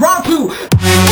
Rampu.